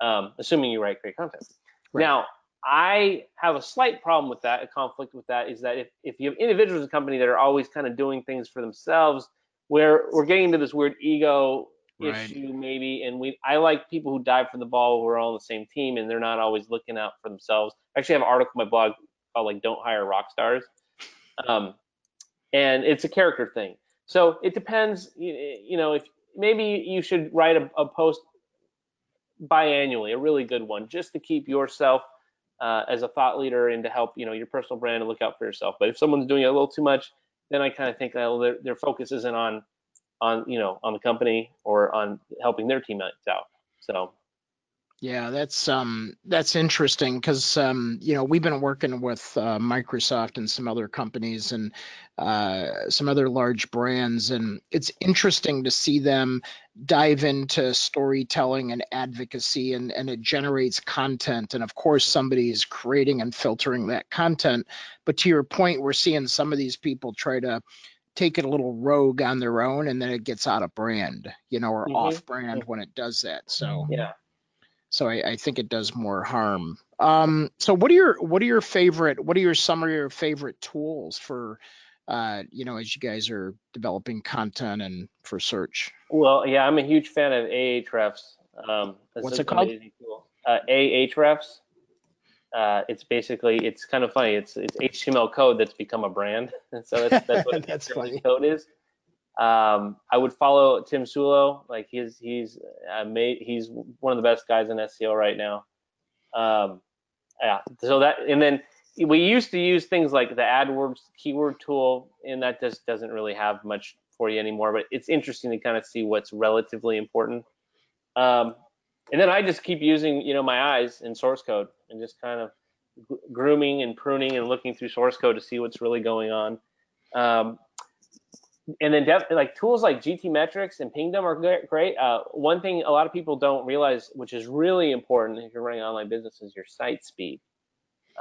um, assuming you write great content. Right. Now, I have a slight problem with that, a conflict with that is that if, if you have individuals in the company that are always kind of doing things for themselves, where we're getting into this weird ego Right. issue maybe, and we I like people who dive for the ball who are all on the same team and they're not always looking out for themselves. I actually have an article on my blog called like "Don't Hire Rock Stars," um, and it's a character thing. So it depends. You, you know, if maybe you should write a, a post biannually, a really good one, just to keep yourself uh, as a thought leader and to help you know your personal brand and look out for yourself. But if someone's doing it a little too much, then I kind of think well, their their focus isn't on on you know on the company or on helping their teammates out. So Yeah, that's um that's interesting because um you know we've been working with uh, Microsoft and some other companies and uh, some other large brands, and it's interesting to see them dive into storytelling and advocacy, and and it generates content, and of course somebody is creating and filtering that content. But to your point, we're seeing some of these people try to take it a little rogue on their own, and then it gets out of brand, you know, or Mhm. off brand when it does that. So. yeah. So I, I think it does more harm. Um, so what are your what are your favorite what are your some of your favorite tools for uh, you know as you guys are developing content and for search? Well, yeah, I'm a huge fan of Ahrefs. Um, it's What's it called? tool. Uh, Ahrefs. Uh, it's basically it's kind of funny. It's it's HTML code that's become a brand, and so that's that's what That's HTML funny. code is. Um, I would follow Tim Soulo. Like he's he's uh, made, he's one of the best guys in SEO right now. Um, yeah. So that and then we used to use things like the AdWords keyword tool, and that just doesn't really have much for you anymore, but it's interesting to kind of see what's relatively important. Um, and then I just keep using, you know, my eyes in source code and just kind of grooming and pruning and looking through source code to see what's really going on. Um, and then def- like tools like GTmetrix and Pingdom are great. Uh, one thing a lot of people don't realize, which is really important if you're running online business, is your site speed.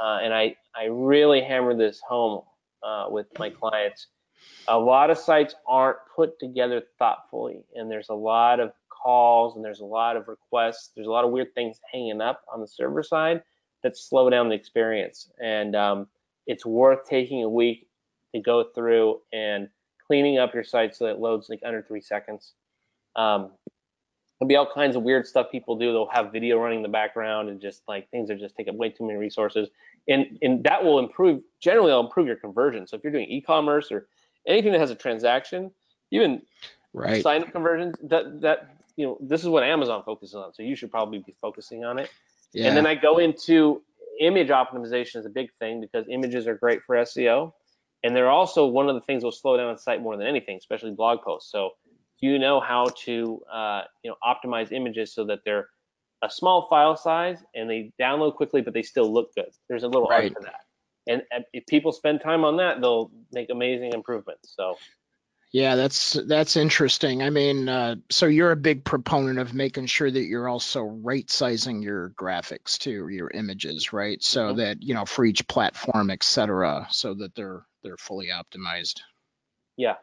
Uh, and I, I really hammer this home uh, with my clients. A lot of sites aren't put together thoughtfully, and there's a lot of calls and there's a lot of requests. There's a lot of weird things hanging up on the server side that slow down the experience. And um, it's worth taking a week to go through and cleaning up your site so that it loads like under three seconds. Um, there'll be all kinds of weird stuff people do. They'll have video running in the background and just like things that just take up way too many resources. And and that will improve generally it'll improve your conversion. So if you're doing e-commerce or anything that has a transaction, even right. sign up conversions, that that you know, this is what Amazon focuses on. So you should probably be focusing on it. Yeah. And then I go into image optimization is a big thing because images are great for SEO. And they're also one of the things that will slow down a site more than anything, especially blog posts. So you know how to uh, you know optimize images so that they're a small file size and they download quickly, but they still look good. There's a little right. art to that. And if people spend time on that, they'll make amazing improvements. So yeah, that's that's interesting. I mean, uh, so you're a big proponent of making sure that you're also right sizing your graphics too, your images, right? So mm-hmm. that you know for each platform, et cetera, so that they're they're fully optimized. Yeah.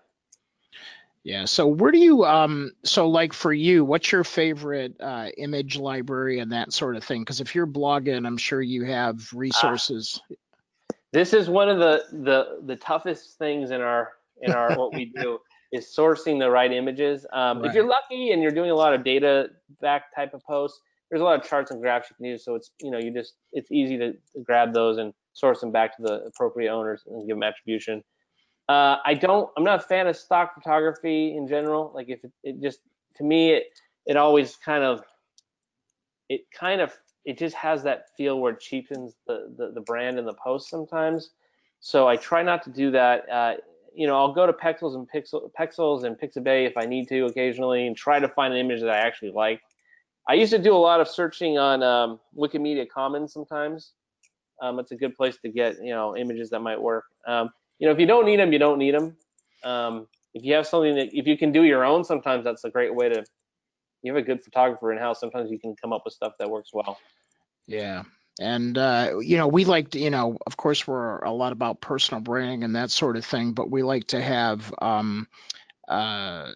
Yeah. So where do you um so like for you, what's your favorite uh, image library and that sort of thing? Because if you're blogging, I'm sure you have ah. resources. Uh, this is one of the the the toughest things in our in our what we do is sourcing the right images. Um, right. If you're lucky and you're doing a lot of data back type of posts, there's a lot of charts and graphs you can use. So it's you know you just it's easy to grab those and source them back to the appropriate owners and give them attribution. Uh, I don't. I'm not a fan of stock photography in general. Like if it, it just to me it it always kind of it kind of it just has that feel where it cheapens the, the, the brand and the post sometimes. So I try not to do that. Uh, you know, I'll go to Pexels and Pixel, Pexels and Pixabay if I need to occasionally and try to find an image that I actually like. I used to do a lot of searching on um, Wikimedia Commons sometimes. Um, it's a good place to get, you know, images that might work. Um, you know, if you don't need them, you don't need them. Um, if you have something that, if you can do your own, sometimes that's a great way to, you have a good photographer in house, sometimes you can come up with stuff that works well. Yeah, and uh, you know, we like to, you know, of course, we're a lot about personal branding and that sort of thing, but we like to have, um, uh,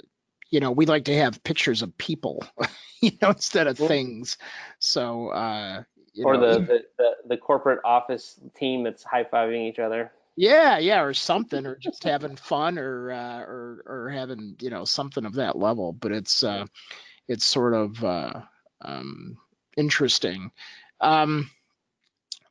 you know, we like to have pictures of people, you know, instead of things. So, uh, or know, the, the, the the corporate office team that's high fiving each other. Yeah, yeah, or something, or just having fun, or uh, or or having you know something of that level. But it's uh, it's sort of uh, um, interesting. Um,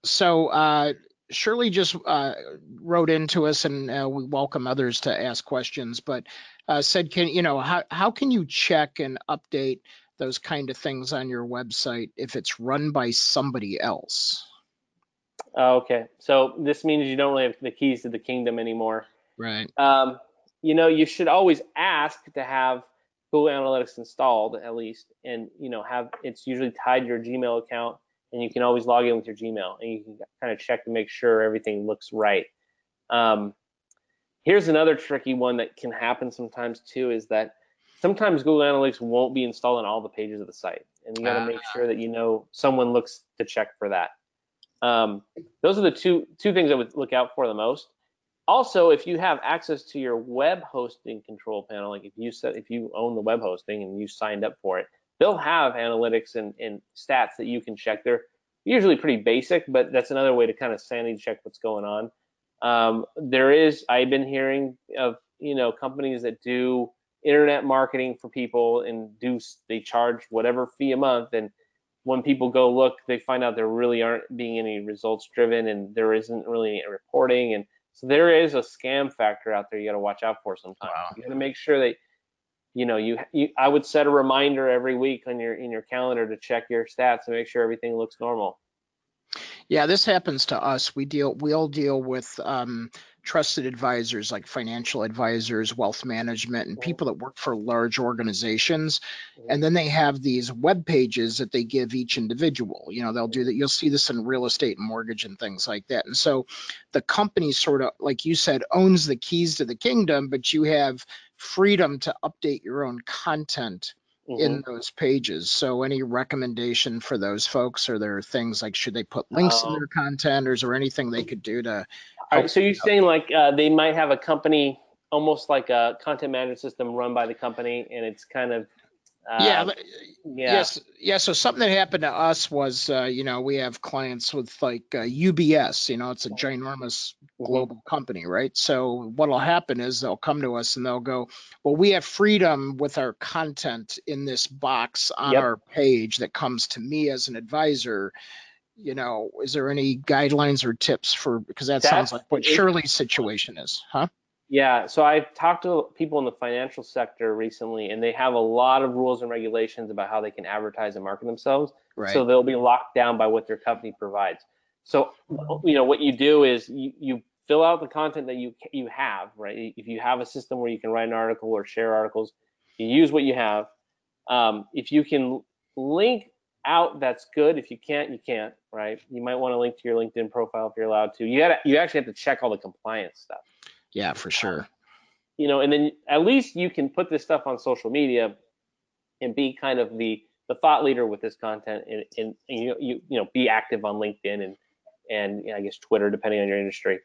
so uh, Shirley just uh, wrote into us, and uh, we welcome others to ask questions. But uh, said, can you know how how can you check and update those kind of things on your website if it's run by somebody else? Oh, okay, so this means you don't really have the keys to the kingdom anymore. Right. Um, you know, you should always ask to have Google Analytics installed at least, and you know, have it's usually tied to your Gmail account and you can always log in with your Gmail and you can kind of check to make sure everything looks right. Um, here's another tricky one that can happen sometimes too is that sometimes Google Analytics won't be installed on all the pages of the site, and you got to uh, make ah. sure that you know someone looks to check for that. Um, those are the two two things I would look out for the most. Also, if you have access to your web hosting control panel, like if you set if you own the web hosting and you signed up for it, they'll have analytics and, and stats that you can check. They're usually pretty basic, but that's another way to kind of sanity check what's going on. Um, there is, I've been hearing of, you know, companies that do internet marketing for people and do, they charge whatever fee a month. And when people go look, they find out there really aren't being any results driven and there isn't really any reporting. And so there is a scam factor out there you got to watch out for sometimes. Wow. You got to make sure that you know, you, you I would set a reminder every week on your in your calendar to check your stats and make sure everything looks normal. Yeah, this happens to us. We deal, we all deal with um, trusted advisors like financial advisors, wealth management, and Mhm. people that work for large organizations. Mhm. And then they have these web pages that they give each individual. You know, they'll do that. You'll see this in real estate and mortgage and things like that. And so the company sort of, like you said, owns the keys to the kingdom, but you have freedom to update your own content Mhm. in those pages. So any recommendation for those folks? Are there things like should they put links in Oh. their content or is there anything they could do to All right, so you're saying like uh, they might have a company, almost like a content management system run by the company, and it's kind of yeah, yeah, yes, yeah. So something that happened to us was, uh, you know, we have clients with like uh, UBS. You know, it's a ginormous Mhm. global company, right? So what'll happen is they'll come to us and they'll go, well, we have freedom with our content in this box on Yep. our page that comes to me as an advisor. You know, is there any guidelines or tips for because that sounds like what it- Shirley's situation is, huh? Yeah, so I've talked to people in the financial sector recently, and they have a lot of rules and regulations about how they can advertise and market themselves. Right. So they'll be locked down by what their company provides. So you know what you do is you, you fill out the content that you you have, right? If you have a system where you can write an article or share articles, you use what you have. Um, if you can link out, that's good. If you can't, you can't, right? You might want to link to your LinkedIn profile if you're allowed to. You got to you actually have to check all the compliance stuff yeah, for sure. you know, and then at least you can put this stuff on social media and be kind of the the thought leader with this content and, and, and you, you you know be active on LinkedIn and and you know, I guess Twitter depending on your industry.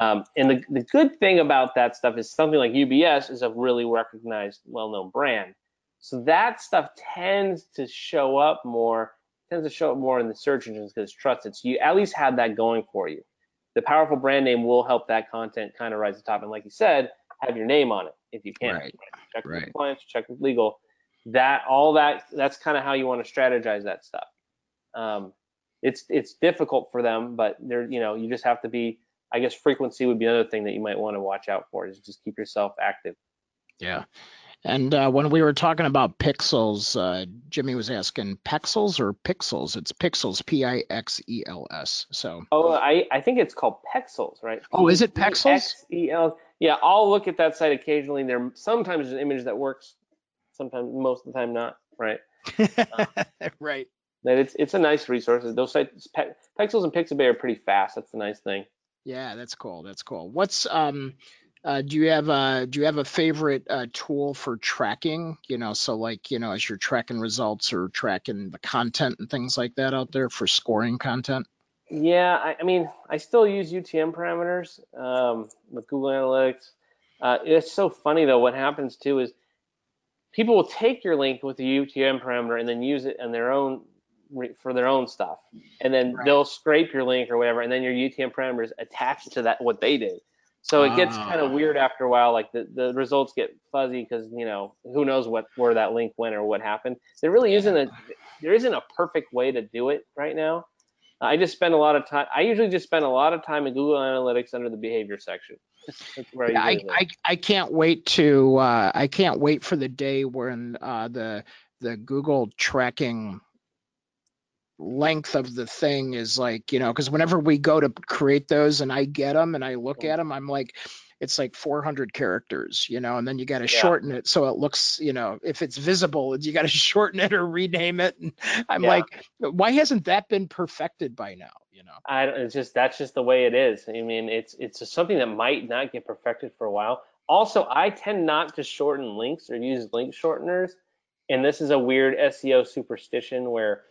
Um, and the, the good thing about that stuff is something like UBS is a really recognized, well-known brand. So that stuff tends to show up more, tends to show up more in the search engines because it's trusted. So you at least have that going for you. The powerful brand name will help that content kind of rise to the top. And like you said, have your name on it if you can. Right. Check with Right. compliance, check with legal. That all that that's kind of how you want to strategize that stuff. Um, it's it's difficult for them, but they're you know you just have to be. I guess frequency would be another thing that you might want to watch out for. Is just keep yourself active. Yeah. And uh, when we were talking about pixels, uh, Jimmy was asking pixels or pixels. It's pixels, P I X E L S. So Oh, I I think it's called Pexels, right? Oh, is it Pexels? X-E-L. Yeah, I'll look at that site occasionally. There sometimes there's an image that works, sometimes most of the time not. Right. right. That it's it's a nice resource. Those sites, Pe- Pexels and Pixabay are pretty fast. That's the nice thing. Yeah, that's cool. That's cool. What's um uh, do you have a do you have a favorite uh, tool for tracking? You know, so like you know, as you're tracking results or tracking the content and things like that out there for scoring content. Yeah, I, I mean, I still use UTM parameters um, with Google Analytics. Uh, it's so funny though. What happens too is people will take your link with the UTM parameter and then use it in their own for their own stuff, and then Right. they'll scrape your link or whatever, and then your UTM parameters attached to that what they did. So it gets kind Ah. of weird after a while. Like the, the results get fuzzy because you know who knows what where that link went or what happened. There really isn't a there isn't a perfect way to do it right now. I just spend a lot of time. I usually just spend a lot of time in Google Analytics under the behavior section. That's where Yeah, I, usually. I, I can't wait to uh, I can't wait for the day when uh, the the Google tracking length of the thing is like you know because whenever we go to create those and I get them and I look Mhm. at them I'm like it's like 400 characters you know and then you got to Yeah. shorten it so it looks you know if it's visible you got to shorten it or rename it and I'm Yeah. like why hasn't that been perfected by now you know I don't, it's just that's just the way it is. I mean, it's it's just something that might not get perfected for a while. Also, I tend not to shorten links or use link shorteners, and this is a weird SEO superstition where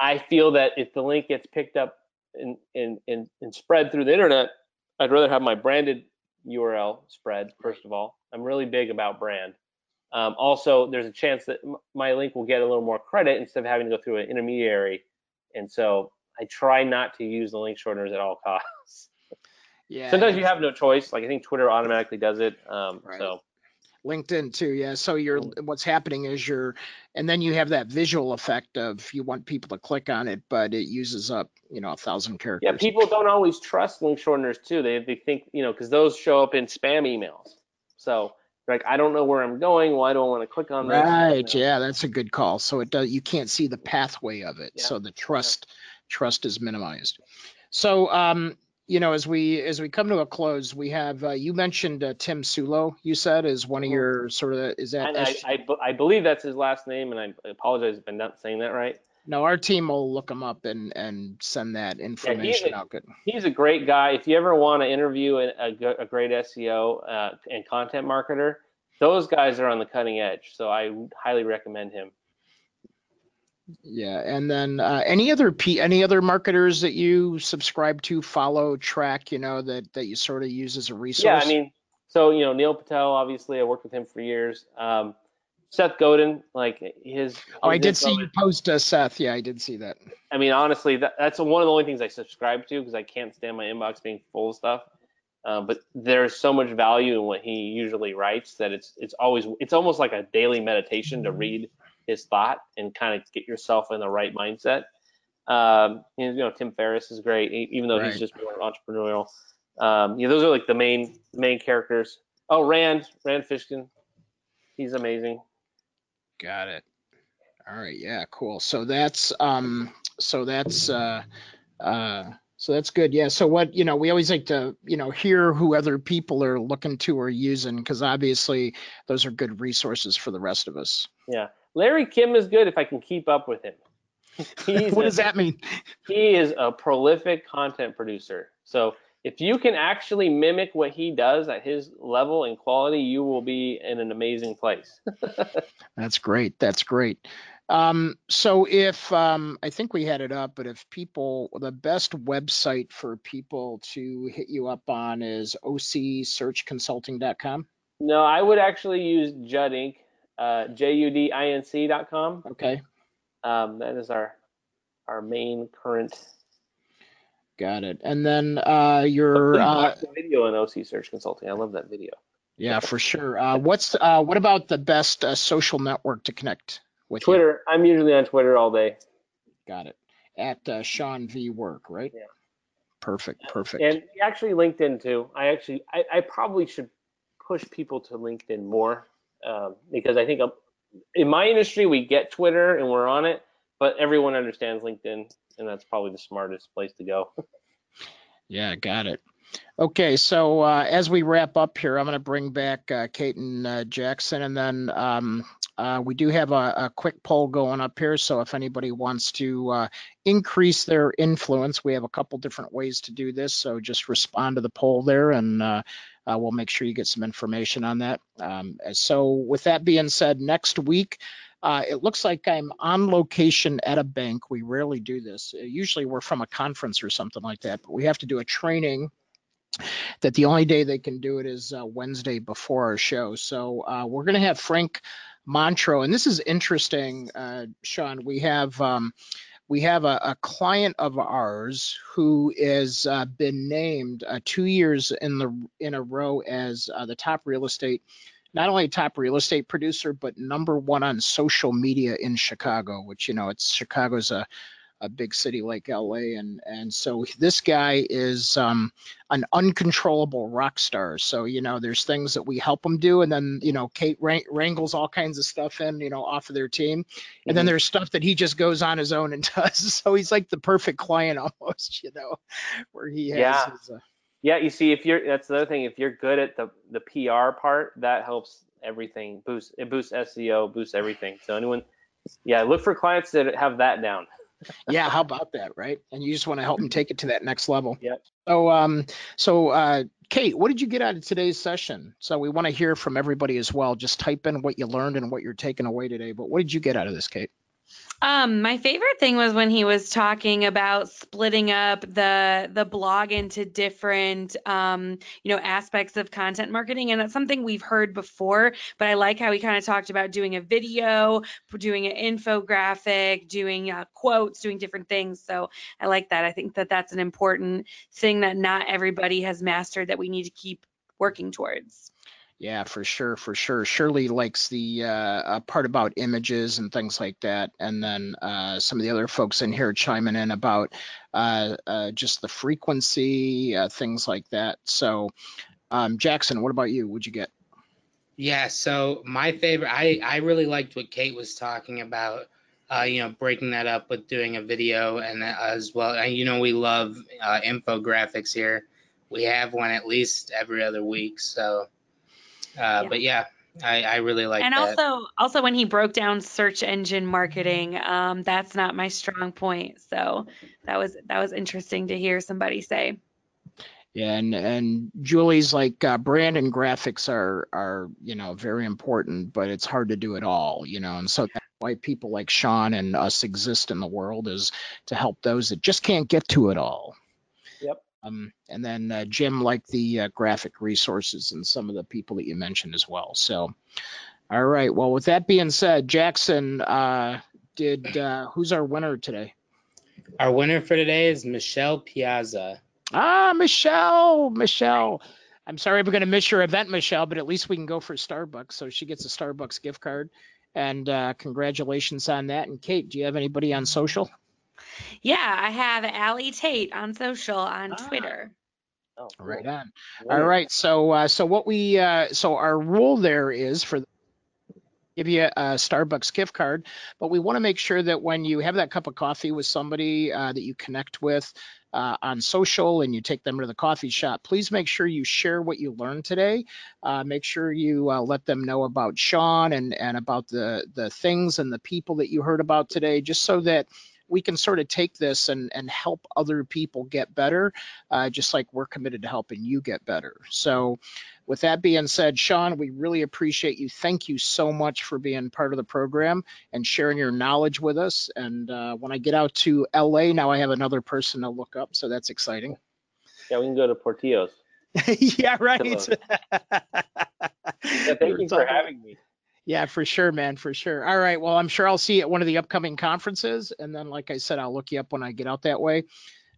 I feel that if the link gets picked up and and and, and spread through the internet, I'd rather have my branded URL spread. First of all, I'm really big about brand. Um, also, there's a chance that m- my link will get a little more credit instead of having to go through an intermediary, and so I try not to use the link shorteners at all costs. yeah Sometimes you have no choice. Like I think Twitter automatically does it. Um, Right. So LinkedIn too, yeah. So you're what's happening is you're, and then you have that visual effect of you want people to click on it, but it uses up, you know, a thousand characters. yeah, people don't always trust link shorteners too. They they think you know because those show up in spam emails. So like I don't know where I'm going. Why do I want to click on that? Right, yeah, that's a good call. So it does, you can't see the pathway of it. Yeah, So the trust, trust is minimized. So, um, you know, as we as we come to a close, we have uh, you mentioned uh, Tim Soulo. You said is one of Mhm. your sort of is that I, I, I believe that's his last name, and I apologize if I'm not saying that right. no? Our team will look him up and and send that information a- out. Good. He's a great guy. If you ever want to interview a a great SEO uh, and content marketer, those guys are on the cutting edge. So I highly recommend him. Yeah, and then uh, any other P, any other marketers that you subscribe to, follow, track, you know, that that you sort of use as a resource? Yeah, I mean, so you know Neil Patel, obviously, I worked with him for years. Um, Seth Godin, like his. oh, I did see you post uh, Seth. Yeah, I did see that. I mean, honestly, that, that's one of the only things I subscribe to because I can't stand my inbox being full of stuff. Uh, but there's so much value in what he usually writes that it's it's always it's almost like a daily meditation to read his thought and kind of get yourself in the right mindset. Um, you know, Tim Ferriss is great, even though Right. he's just more entrepreneurial. Um, yeah, those are like the main main characters. Oh, Rand, Rand Fishkin, he's amazing. Got it. All right. Yeah. Cool. So that's um. So that's uh. Uh. So that's good. Yeah. So what you know, we always like to you know hear who other people are looking to or using because obviously those are good resources for the rest of us. Yeah, Larry Kim is good if I can keep up with him. What a- does that mean? he is a prolific content producer. So if you can actually mimic what he does at his level and quality, you will be in an amazing place. That's great. That's great. Um, so if um, I think we had it up, but if people, the best website for people to hit you up on is ocsearchconsulting.com. No, I would actually use Judd Inc. Uh, J-U-D-I-N-C dot com. Okay, Um, that is our our main current. got it. And then uh, your, uh, video on OC Search Consulting. I love that video. yeah, for sure. Uh, what's uh, what about the best uh, social network to connect with? you? Twitter. I'm usually on Twitter all day. Got it. At uh, Sean V Work, right? Yeah. Perfect. Perfect. And actually LinkedIn too. I actually I, I probably should push people to LinkedIn more um, because I think um, in my industry we get Twitter and we're on it, but everyone understands LinkedIn and that's probably the smartest place to go. Yeah, got it. Okay, so uh, as we wrap up here, I'm going to bring back uh, Kate and uh, Jackson, and then um, uh, we do have a, a quick poll going up here. So if anybody wants to uh, increase their influence, we have a couple different ways to do this. So just respond to the poll there, and uh, we'll make sure you get some information on that. Um, so with that being said, next week. Uh, it looks like I'm on location at a bank. We rarely do this. Uh, usually we're from a conference or something like that, but we have to do a training that the only day they can do it is uh, Wednesday before our show. So uh, we're going to have Frank Montro, and this is interesting, uh, Sean. We have um, we have a, a client of ours who has uh, been named uh, two years in the in a row as uh, the top real estate, not only top real estate producer, but number one on social media in Chicago. Which you know, it's Chicago's a a big city like LA, and and so this guy is um, an uncontrollable rock star. So you know, there's things that we help him do, and then you know, Kate wrangles all kinds of stuff in, you know, off of their team, and then Mhm. there's stuff that he just goes on his own and does. So he's like the perfect client almost, you know, where he has Yeah. his. Uh, Yeah, you see, if you're that's the other thing. If you're good at the the PR part, that helps everything boost. It boosts SEO, boosts everything. So anyone, yeah, look for clients that have that down. Yeah, how about that, right? And you just want to help them take it to that next level. Yep. So, um, so uh, Kate, what did you get out of today's session? So we want to hear from everybody as well. Just type in what you learned and what you're taking away today. But what did you get out of this, Kate? Um, my favorite thing was when he was talking about splitting up the the blog into different um, you know, aspects of content marketing, and that's something we've heard before. But I like how he kind of talked about doing a video, doing an infographic, doing uh, quotes, doing different things. So I like that. I think that that's an important thing that not everybody has mastered that we need to keep working towards. Yeah, for sure, for sure. Shirley likes the uh, uh, part about images and things like that, and then uh, some of the other folks in here chiming in about uh, uh, just the frequency, uh, things like that. So, um, Jackson, what about you? What'd you get? Yeah, so my favorite, I, I really liked what Kate was talking about you know, breaking that up with doing a video and as well. And, you know, we love infographics here. We have one at least every other week. So, uh, Yeah. but yeah, I, I really like and that. also also when he broke down search engine marketing um, that's not my strong point so that was that was interesting to hear somebody say Yeah, and and Julie's like uh, brand and graphics are are you know very important, but it's hard to do it all, you know, and so that's why people like Sean and us exist in the world is to help those that just can't get to it all. Yep. Um, and then uh, Jim liked the uh, graphic resources and some of the people that you mentioned as well. So, all right. Well, with that being said, Jackson, uh, did uh, who's our winner today? Our winner for today is Michelle Piazza. Ah, Michelle, Michelle. I'm sorry we're going to miss your event, Michelle, but at least we can go for Starbucks. So she gets a Starbucks gift card. And uh, congratulations on that. And Kate, do you have anybody on social? Yeah i have Allie tate on social on Ah. twitter Oh, cool. Right on. Great. All right. So, uh, so what we, uh, so our rule there is for give you a Starbucks gift card, but we want to make sure that when you have that cup of coffee with somebody uh, that you connect with uh, on social and you take them to the coffee shop, please make sure you share what you learned today. Uh, make sure you uh, let them know about Sean and and about the the things and the people that you heard about today, just so that we can sort of take this and and help other people get better uh, just like we're committed to helping you get better. So, with that being said, Sean, we really appreciate you. Thank you so much for being part of the program and sharing your knowledge with us. And uh, when I get out to LA, now I have another person to look up, so that's exciting. Yeah, we can go to Portillo's. yeah, right. Yeah, thank you for having me. Yeah, for sure, man, for sure. All right. Well, I'm sure I'll see you at one of the upcoming conferences. And then, like I said, I'll look you up when I get out that way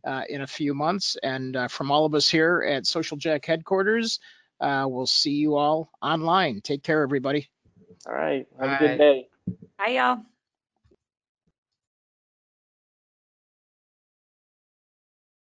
uh, in a few months. And uh, from all of us here at Social Jack headquarters, uh, we'll see you all online. Take care, everybody. All right. Have a Bye. good day. bye y'all